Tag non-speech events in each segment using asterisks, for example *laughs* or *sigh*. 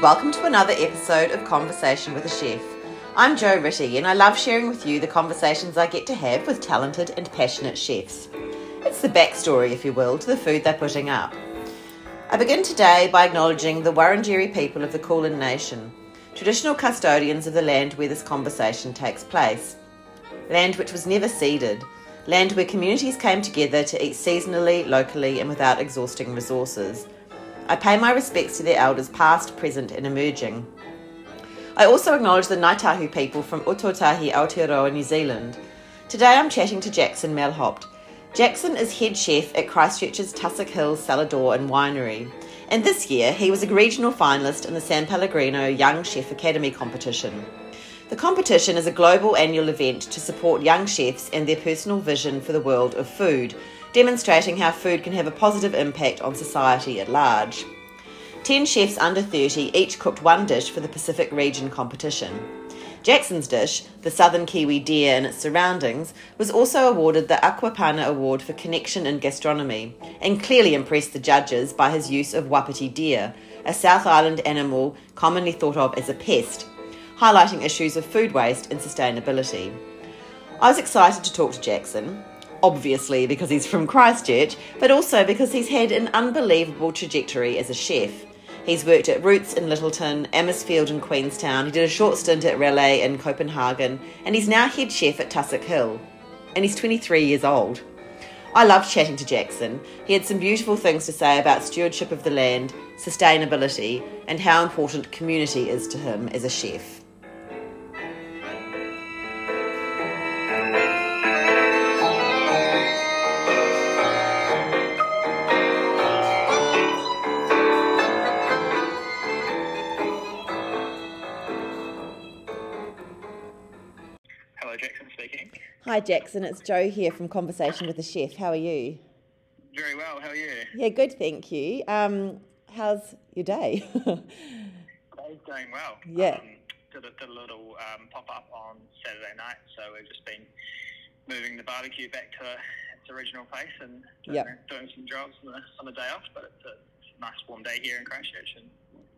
welcome to another episode of Conversation with a Chef. I'm Jo Ritty, and I love sharing with you the conversations I get to have with talented and passionate chefs. It's the backstory, if you will, to the food they're putting up. I begin today by acknowledging the Wurundjeri people of the Kulin Nation, traditional custodians of the land where this conversation takes place. Land which was never ceded, land where communities came together to eat seasonally, locally, and without exhausting resources. I pay my respects to their elders, past, present, and emerging. I also acknowledge the Ngāi people from Ōtautahi Aotearoa, New Zealand. Today I'm chatting to Jackson Mauhourat. Jackson is head chef at Christchurch's Tussock Hills Salad-D'Or and Winery. And this year, he was a regional finalist in the San Pellegrino Young Chef Academy competition. The competition is a global annual event to support young chefs and their personal vision for the world of food, demonstrating how food can have a positive impact on society at large. Ten chefs under 30 each cooked one dish for the Pacific region competition. Jackson's dish, the southern Kiwi deer and its surroundings, was also awarded the Acqua Panna Award for Connection in Gastronomy and clearly impressed the judges by his use of wapiti deer, a South Island animal commonly thought of as a pest highlighting issues of food waste and sustainability. I was excited to talk to Jackson, obviously because he's from Christchurch, but also because he's had an unbelievable trajectory as a chef. He's worked at Roots in Lyttelton, Amisfield in Queenstown, he did a short stint at Relæ in Copenhagen, and he's now head chef at Tussock Hill. And he's 23 years old. I loved chatting to Jackson. He had some beautiful things to say about stewardship of the land, sustainability, and how important community is to him as a chef. Hi, Jackson. It's Joe here from Conversation with the Chef. How are you? Very well. How are you? Yeah, good. Thank you. Um, how's your day? *laughs* Day's going well. Yeah. Um, did, a, did a little um, pop up on Saturday night, so we've just been moving the barbecue back to its original place and doing, yep. doing some jobs on the, on the day off. But it's a, it's a nice warm day here in Christchurch, and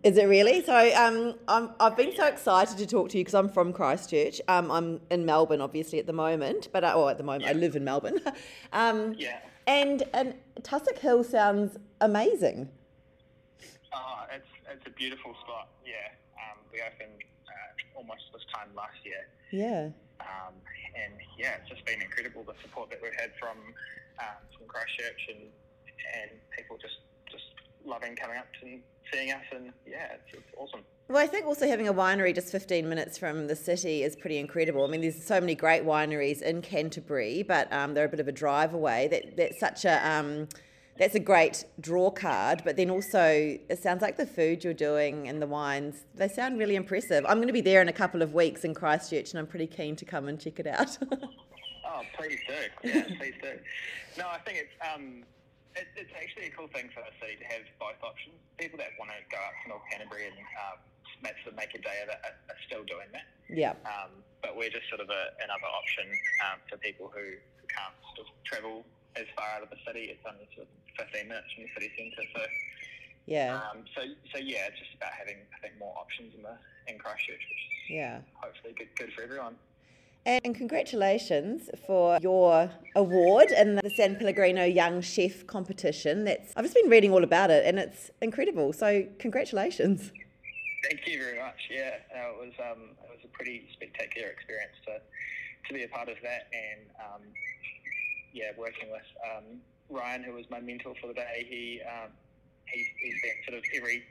is it really? So um, I'm, I've been so excited to talk to you because I'm from Christchurch. Um, I'm in Melbourne, obviously, at the moment, but uh, or at the moment yeah. I live in Melbourne. *laughs* um, yeah. And and Tussock Hill sounds amazing. Oh, it's it's a beautiful spot. Yeah. Um, we opened uh, almost this time last year. Yeah. Um, and yeah, it's just been incredible the support that we've had from um, from Christchurch and and people just just loving coming up and seeing us, and yeah, it's, it's awesome. Well, I think also having a winery just 15 minutes from the city is pretty incredible. I mean, there's so many great wineries in Canterbury, but um, they're a bit of a drive away. That that's such a um, that's a great draw card. But then also, it sounds like the food you're doing and the wines they sound really impressive. I'm going to be there in a couple of weeks in Christchurch, and I'm pretty keen to come and check it out. *laughs* oh, please do. Yeah, please do. No, I think it's. Um, it, it's actually a cool thing for the city to have both options. People that want to go up to North Canterbury and um, match make a day of it are, are still doing that. Yeah. Um, but we're just sort of a, another option um, for people who, can't sort of travel as far out of the city. It's only sort of 15 minutes from the city centre. So yeah. Um, so so yeah, it's just about having I think more options in the in Christchurch, which is yeah hopefully good good for everyone. And congratulations for your award in the San Pellegrino Young Chef competition. That's I've just been reading all about it, and it's incredible. So congratulations. Thank you very much. Yeah, it was um, it was a pretty spectacular experience to to be a part of that, and um, yeah, working with um, Ryan, who was my mentor for the day. He um, he's, he's been sort of every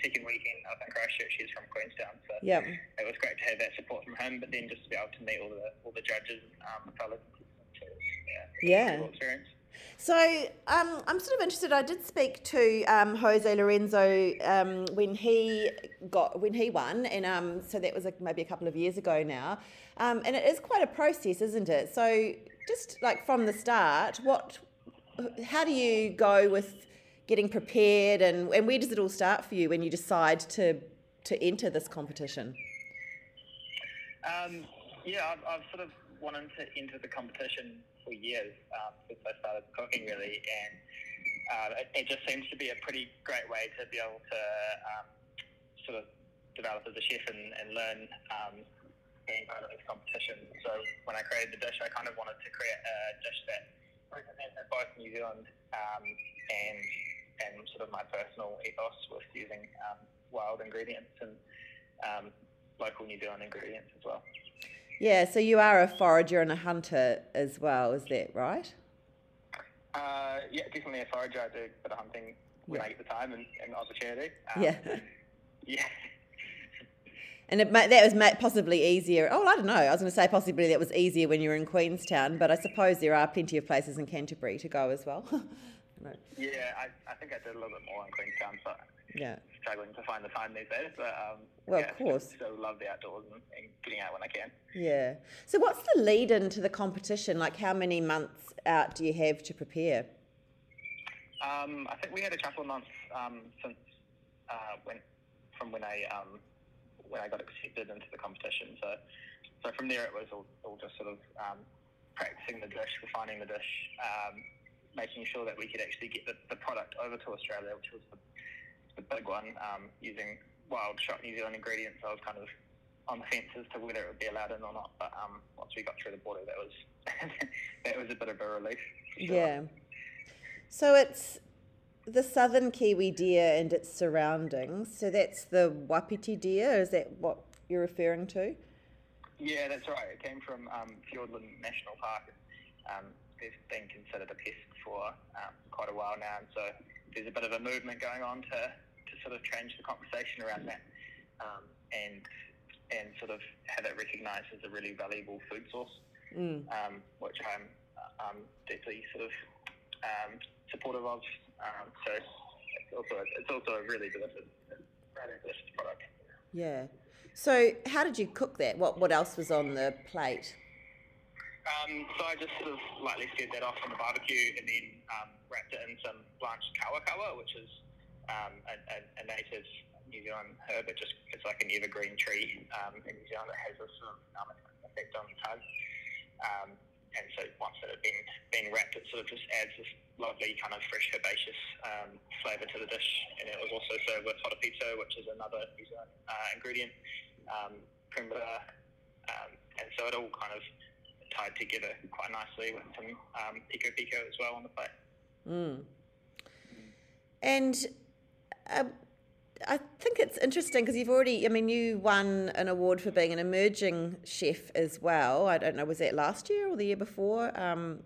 second weekend up in Christchurch. He's from Queenstown, so yep. it was great to have that support from him. But then just to be able to meet all the all the judges, um, fellas, yeah, yeah. experience. So um, I'm sort of interested. I did speak to um, Jose Lorenzo um, when he got when he won, and um, so that was like maybe a couple of years ago now. Um, and it is quite a process, isn't it? So just like from the start, what, how do you go with getting prepared and, and where does it all start for you when you decide to to enter this competition? Um, yeah, I've, I've, sort of wanted to enter the competition for years um, since I started cooking, really, and uh, it, it, just seems to be a pretty great way to be able to um, sort of develop as a chef and, and learn being part of this competition. So when I created the dish, I kind of wanted to create a dish that represented both New Zealand um, and and sort of my personal ethos with using um, wild ingredients and um, local New Zealand ingredients as well. Yeah, so you are a forager and a hunter as well, is that right? Uh, yeah, definitely a forager. I do a bit of hunting when yeah. I get the time and, and opportunity. Um, yeah. *laughs* Yeah. And it, that was possibly easier. Oh, I don't know. I was going to say possibly that was easier when you were in Queenstown, but I suppose there are plenty of places in Canterbury to go as well. *laughs* yeah, I, I think I did a little bit more in Queenstown, but yeah, struggling to find the time these days. But um, well, yeah, of course, still love the outdoors and, and getting out when I can. Yeah. So, what's the lead into the competition? Like, how many months out do you have to prepare? Um, I think we had a couple of months um, since uh, when from when I um, when I got accepted into the competition. So, so from there it was all, all just sort of um, practicing the dish, refining the dish, um, making sure that we could actually get the, the product over to Australia, which was the, the big one, um, using wild shot New Zealand ingredients. I was kind of on the fence as to whether it would be allowed in or not. But um, once we got through the border, that was *laughs* that was a bit of a relief. Sure. Yeah. So it's the southern Kiwi deer and its surroundings. So that's the Wapiti deer. Is that what you're referring to? Yeah, that's right. It came from um, Fiordland National Park. Um, they've been considered a pest for um, quite a while now, and so there's a bit of a movement going on to, to sort of change the conversation around that, um, and and sort of have it recognised as a really valuable food source, mm. Um, which I'm um, deeply sort of um, supportive of. Um, so it's also it's also a really delicious, delicious product. Yeah. So how did you cook that? What what else was on the plate? Um, so I just sort of lightly seared that off on the barbecue and then um, wrapped it in some blanched kawakawa, which is um, a, a, a, native New Zealand herb. It just it's like an evergreen tree um, in New Zealand that has a sort of um, effect on the tongue. Um, and so once it had been been wrapped, it sort of just adds this lovely kind of fresh herbaceous um, flavour to the dish. And it was also served with horopito, which is another New Zealand uh, ingredient, um, um, and so it all kind of tied together quite nicely with some um, pikopiko as well on the plate. Mm. And uh, I think it's interesting because you've already, I mean, you won an award for being an emerging chef as well. I don't know, was that last year or the year before? Um,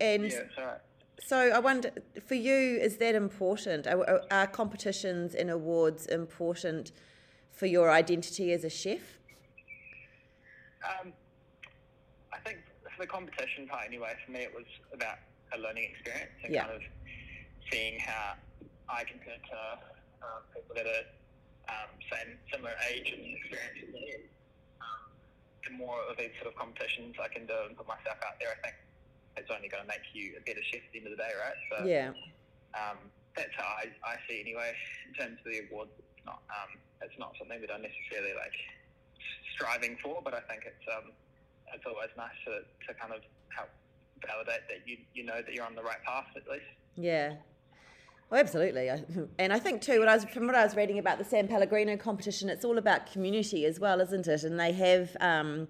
and yeah, right. so I wonder, for you, is that important? Are, are competitions and awards important for your identity as a chef? Um, I think for the competition part, anyway, for me, it was about a learning experience and yeah. kind of seeing how I compared to um, people that are um, same similar age and experience as me. Um, the more of these sort of competitions I can do and put myself out there, I think it's only going to make you a better chef at the end of the day, right? So yeah, um, that's how I, I see anyway. In terms of the awards, it's not um, it's not something that I'm necessarily like striving for, but I think it's um, it's always nice to, to kind of help validate that you you know that you're on the right path at least. Yeah, absolutely. And I think too, what I was, from what I was reading about the San Pellegrino competition, it's all about community as well, isn't it? And they have um,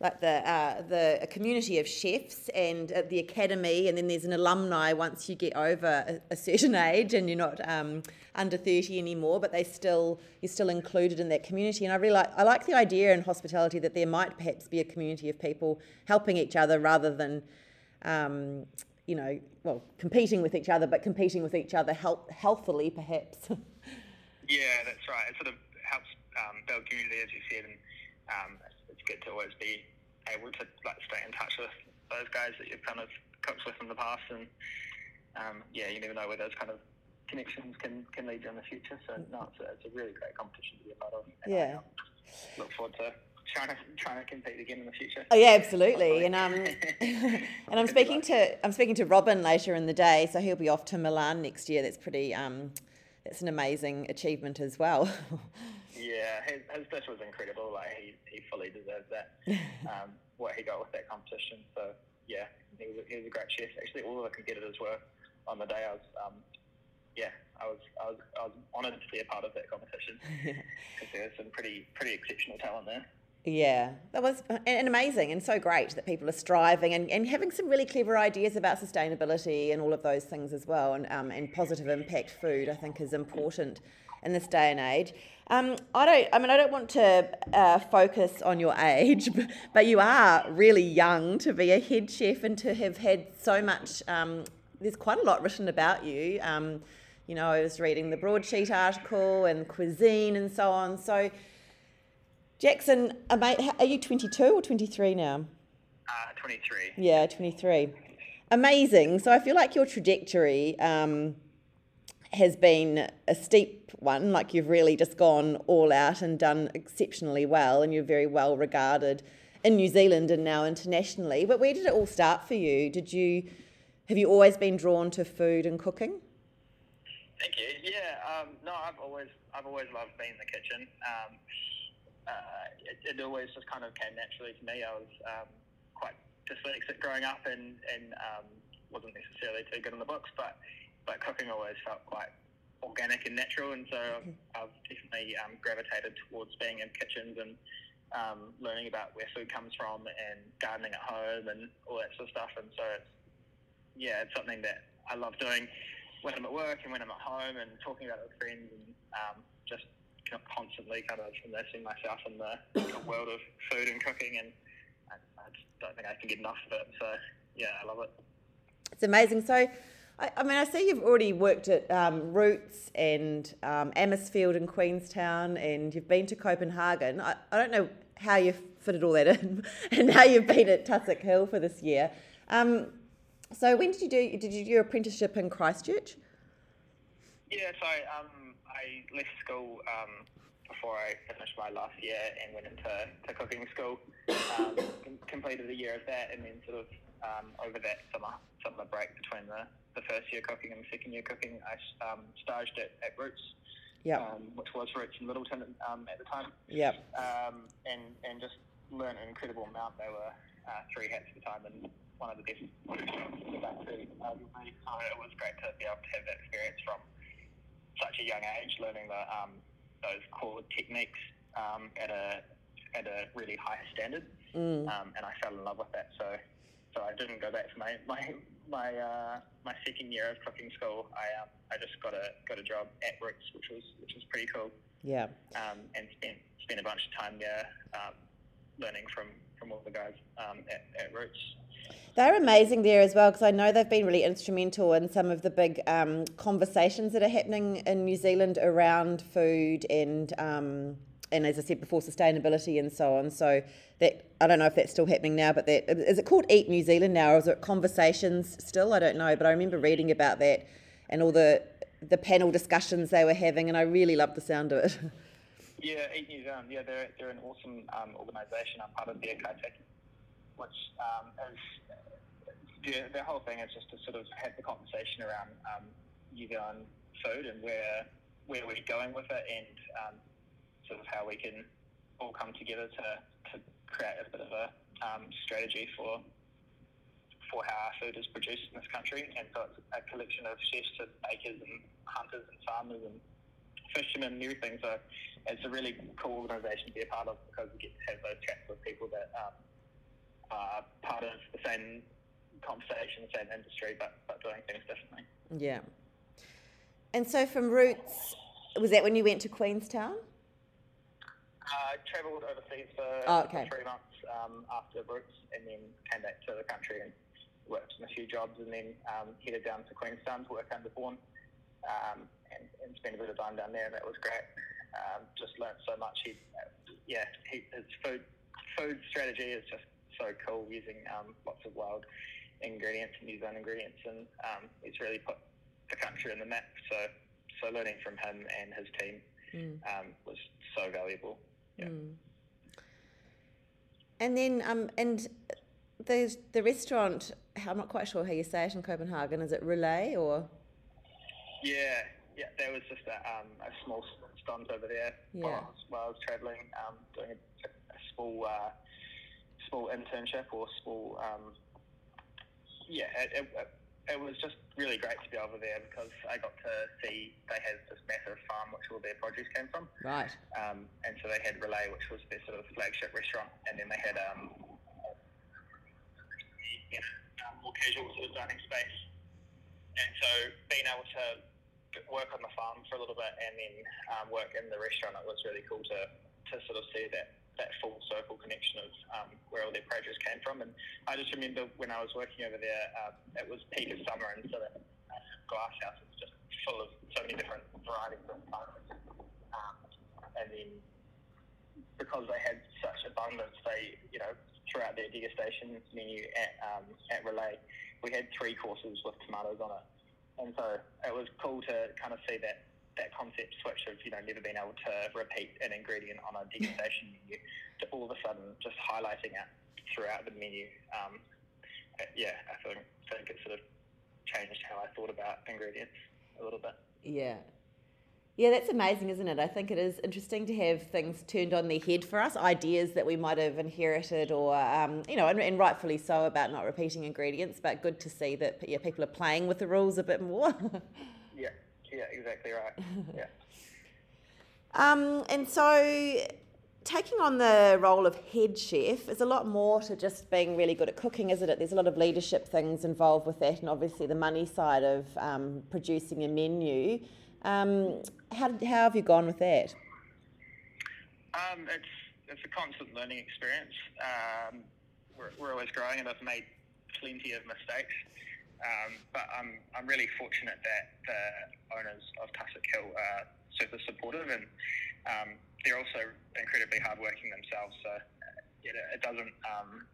like the uh, the community of chefs and uh, the academy, and then there's an alumni once you get over a, a certain *laughs* age and you're not um, under thirty anymore, but they still you're still included in that community. And I really like I like the idea in hospitality that there might perhaps be a community of people helping each other rather than um, you know, well, competing with each other, but competing with each other help, healthily, perhaps. *laughs* yeah, that's right. It sort of helps um, build community, as you said, and um, good to always be able to like stay in touch with those guys that you've kind of cooked with in the past, and um, yeah, you never know where those kind of connections can, can lead you in the future. So no, it's a, it's a really great competition to be a part of. Yeah. I, um, look forward to trying to trying to compete again in the future. Oh yeah, absolutely. And um, *laughs* *laughs* and I'm speaking to I'm speaking to Robin later in the day, so he'll be off to Milan next year. That's pretty um, that's an amazing achievement as well. *laughs* yeah, his, his dish was incredible. Like he, he fully deserves that. *laughs* Um, what he got with that competition. So yeah, he was, he was a great chef. Actually, all of the competitors were on the day. I was um, yeah, I was I was I was honoured to be a part of that competition *laughs* because there was some pretty pretty exceptional talent there. Yeah, that was and amazing and so great that people are striving and, and having some really clever ideas about sustainability and all of those things as well. And, um, and positive impact food, I think, is important in this day and age. Um, I don't. I mean, I don't want to uh, focus on your age, *laughs* but you are really young to be a head chef and to have had so much. Um, there's quite a lot written about you. Um, you know, I was reading the broadsheet article and cuisine and so on. So Jackson, are you 22 or 23 now? Uh, 23. Yeah, 23. Amazing. So I feel like your trajectory um, has been a steep one. Like you've really just gone all out and done exceptionally well, and you're very well regarded in New Zealand and now internationally. But where did it all start for you? Did you have you always been drawn to food and cooking? Thank you. Yeah. Um, no, I've always I've always loved being in the kitchen. Um, uh, it, it, always just kind of came naturally to me. I was um, quite dyslexic growing up and, and um, wasn't necessarily too good on the books, but, but cooking always felt quite organic and natural, and so mm-hmm. I've definitely um, gravitated towards being in kitchens and um, learning about where food comes from and gardening at home and all that sort of stuff. And so, it's, yeah, it's something that I love doing when I'm at work and when I'm at home and talking about it with friends and um, just constantly kind of immersing myself in the world of food and cooking, and I, I, just don't think I can get enough of it. So yeah, I love it. It's amazing. So. I, I mean, I see you've already worked at um, Roots and um, Amisfield and Queenstown, and you've been to Copenhagen. I, I don't know how you've fitted all that in, *laughs* and how you've been at Tussock Hill for this year. Um, so, when did you do? Did you do your apprenticeship in Christchurch? Yeah, so um, I left school um, before I finished my last year and went into to cooking school. Um, completed a year of that, and then sort of um, over that summer summer break between the, the first year cooking and the second year cooking, I um, staged at, at Roots. Yep. Um, which was Roots in Lyttelton um, at the time. Yep. Um, and and just learned an incredible amount. They were uh, three hats at the time, and one of the best restaurants in the arguably. So it was great to be able to have that experience from such a young age, learning the, um, those core techniques um, at a at a really high standard, mm. um, and I fell in love with that. So, so I didn't go back for my my my uh, my second year of cooking school. I um, I just got a got a job at Roots, which was which was pretty cool. Yeah. Um, and spent spent a bunch of time there, um, learning from from all the guys um, at, at Roots. They're amazing there as well because I know they've been really instrumental in some of the big um, conversations that are happening in New Zealand around food and um, and as I said before, sustainability and so on. So that I don't know if that's still happening now, but that is it called Eat New Zealand now, or is it Conversations still? I don't know, but I remember reading about that and all the the panel discussions they were having, and I really loved the sound of it. *laughs* Yeah, Eat New Zealand. Yeah, they're they're an awesome um, organisation. I'm part of their Kaitiaki which um, is the, the whole thing is just to sort of have the conversation around um, New Zealand food and where where we're going with it and um, sort of how we can all come together to, to create a bit of a um, strategy for for how our food is produced in this country. And so it's a collection of chefs and bakers and hunters and farmers and fishermen and everything. So it's a really cool organisation to be a part of because we get to have those chats with people that um, uh, part of the same conversation, the same industry, but, but doing things differently. Yeah. And so from Roots, was that when you went to Queenstown? I uh, travelled overseas for, oh, okay. for three months um, after Roots and then came back to the country and worked in a few jobs and then um, headed down to Queenstown to work under Vaughan um, and, and spent a bit of time down there and that was great. Um, just learned so much. He, yeah, he, his food food strategy is just so cool using um, lots of wild ingredients and New Zealand ingredients, and um, it's really put the country on the map. So, so learning from him and his team mm. um, was so valuable. Yeah. Mm. And then, um, and the the restaurant. I'm not quite sure how you say it in Copenhagen. Is it Relay or? Yeah, yeah. There was just a, um, a small stunt over there yeah. while, I was, while I was travelling, um, doing a, a small. Uh, small internship or small, um, yeah, a, a, it was just really great to be over there because I got to see they had this massive farm which all their produce came from. Right. Um, and so they had Relæ, which was their sort of flagship restaurant, and then they had um, you know, um, more casual sort of dining space. And so being able to work on the farm for a little bit and then um, work in the restaurant, it was really cool to, to sort of see that that full circle connection of um, where all their produce came from. And I just remember when I was working over there, uh, it was peak of summer, and so that uh, glass house was just full of so many different varieties of plants. Um, and then because they had such abundance, they, you know, throughout their degustation menu at, um, at Relæ, we had three courses with tomatoes on it. And so it was cool to kind of see that that concept switch of you know never being able to repeat an ingredient on a degustation menu to all of a sudden just highlighting it throughout the menu. Um, yeah, I think, I think it sort of changed how I thought about ingredients a little bit. Yeah. Yeah, that's amazing, isn't it? I think it is interesting to have things turned on their head for us, ideas that we might have inherited, or um, you know, and, and, rightfully so about not repeating ingredients. But good to see that yeah, people are playing with the rules a bit more. *laughs* yeah, yeah, exactly right. *laughs* Yeah. um, and so taking on the role of head chef is a lot more to just being really good at cooking, isn't it? There's a lot of leadership things involved with that, and obviously the money side of um, producing a menu. Um, how, how have you gone with that? Um, it's it's a constant learning experience. Um, we're, we're always growing, and I've made plenty of mistakes. Um, but I'm, I'm really fortunate that the owners of Tussock Hill are super supportive and um, they're also incredibly hardworking themselves. So it, it doesn't, um,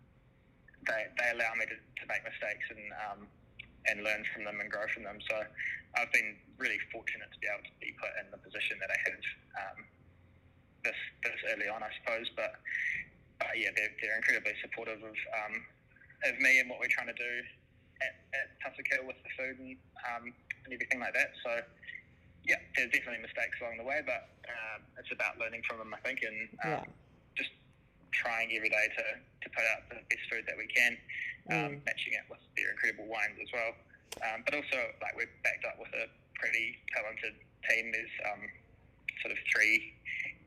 they, they allow me to, to make mistakes and, um, and learn from them and grow from them. So I've been really fortunate to be able to be put in the position that I have um, this, this early on, I suppose. But uh, yeah, they're, they're incredibly supportive of, um, of me and what we're trying to do at, at with the food and, um, and everything like that. So, yeah, there's definitely mistakes along the way, but um, it's about learning from them, I think, and um, yeah. just trying every day to, to put out the best food that we can, um, mm. matching it with their incredible wines as well. Um, but also, like, we're backed up with a pretty talented team. There's um, sort of three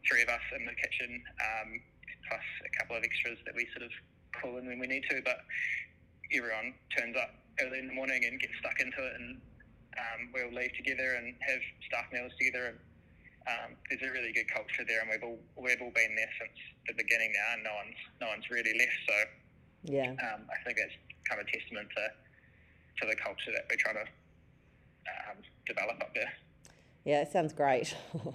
three of us in the kitchen, um, plus a couple of extras that we sort of call in when we need to. But everyone turns up early in the morning and get stuck into it, and um, we'll leave together and have staff meals together. And um, there's a really good culture there, and we've all we've all been there since the beginning now, and no one's no one's really left. So yeah, um, I think that's kind of a testament to to the culture that we're trying to um, develop up there. Yeah, it sounds great. *laughs*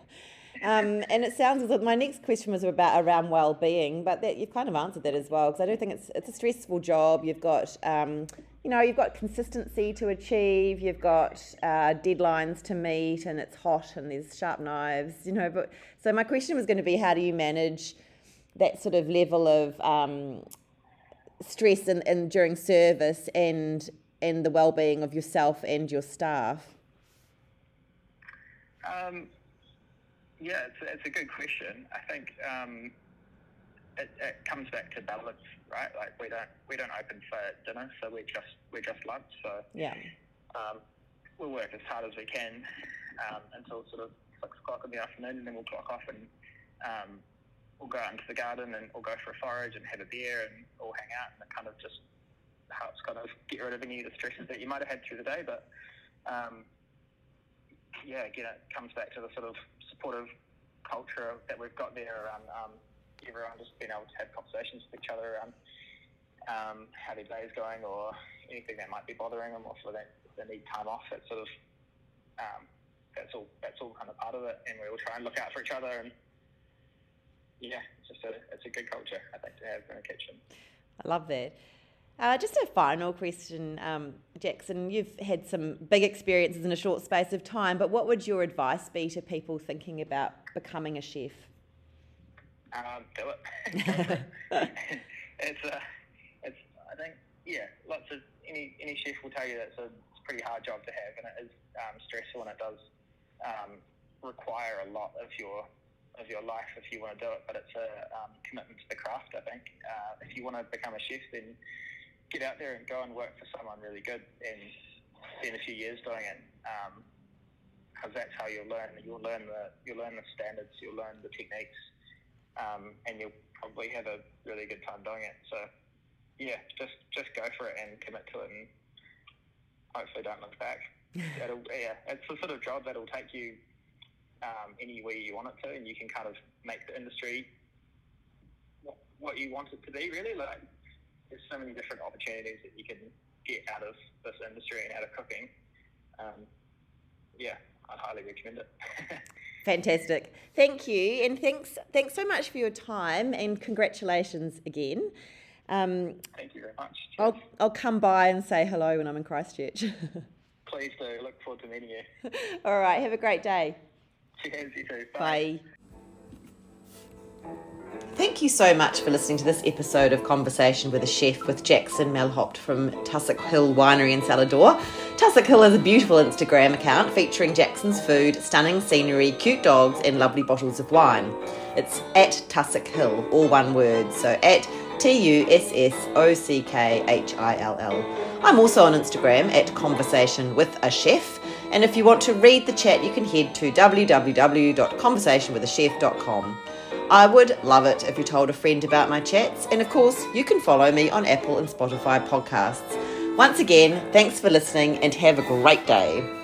Um, and it sounds as my next question was about around well-being, but that you've kind of answered that as well because I do think it's it's a stressful job. You've got um, you know you've got consistency to achieve, you've got uh, deadlines to meet, and it's hot and there's sharp knives. You know, but so my question was going to be how do you manage that sort of level of um, stress and in, in, during service and and the well-being of yourself and your staff. Um, yeah, it's, it's a good question. I think um, it, it comes back to balance, right? Like we don't we don't open for dinner, so we're just we're just lunch. So yeah, um, we'll work as hard as we can um, until sort of six o'clock in the afternoon, and then we'll clock off and um, we'll go out into the garden and we'll go for a forage and have a beer and all hang out, and it kind of just helps kind of get rid of any of the stresses that you might have had through the day. But um, yeah, again, it comes back to the sort of supportive culture that we've got there around um, everyone just being able to have conversations with each other around um, how their day is going or anything that might be bothering them or for if they need time off. That sort of um, that's all that's all kind of part of it, and we all try and look out for each other. And yeah, it's just a it's a good culture I think to have in a kitchen. I love that. Uh, just a final question, um, Jackson. You've had some big experiences in a short space of time, but what would your advice be to people thinking about becoming a chef? Um, do *laughs* it. *laughs* it's, uh, it's, I think, yeah, lots of, any, any chef will tell you that it's a, it's a pretty hard job to have and it is um, stressful and it does um, require a lot of your of your life if you want to do it, but it's a um, commitment to the craft, I think. Uh, if you want to become a chef, then get out there and go and work for someone really good and spend a few years doing it, because um, that's how you'll learn. You'll learn the you'll learn the standards, you'll learn the techniques, um, and you'll probably have a really good time doing it. So yeah, just just go for it and commit to it, and hopefully don't look back. *laughs* It'll, yeah, it's the sort of job that'll take you um, anywhere you want it to, and you can kind of make the industry what, what you want it to be. Really, like there's so many different opportunities that you can get out of this industry and out of cooking. Um, yeah, I'd highly recommend it. *laughs* Fantastic. Thank you. And thanks thanks so much for your time and congratulations again. Um, Thank you very much. I'll, I'll come by and say hello when I'm in Christchurch. *laughs* Please do. Look forward to meeting you. *laughs* All right. Have a great day. Cheers. You too. Bye. Bye. Thank you so much for listening to this episode of Conversation with a Chef with Jackson Mauhourat from Tussock Hill Winery in Sallador. Tussock Hill has a beautiful Instagram account featuring Jackson's food, stunning scenery, cute dogs, and lovely bottles of wine. It's at Tussock Hill, all one word, so at T U S S O C K H I L L. I'm also on Instagram at Conversation with a Chef. And if you want to read the chat, you can head to www.conversationwithachef.com. I would love it if you told a friend about my chats, and of course, you can follow me on Apple and Spotify podcasts. Once again, thanks for listening and have a great day.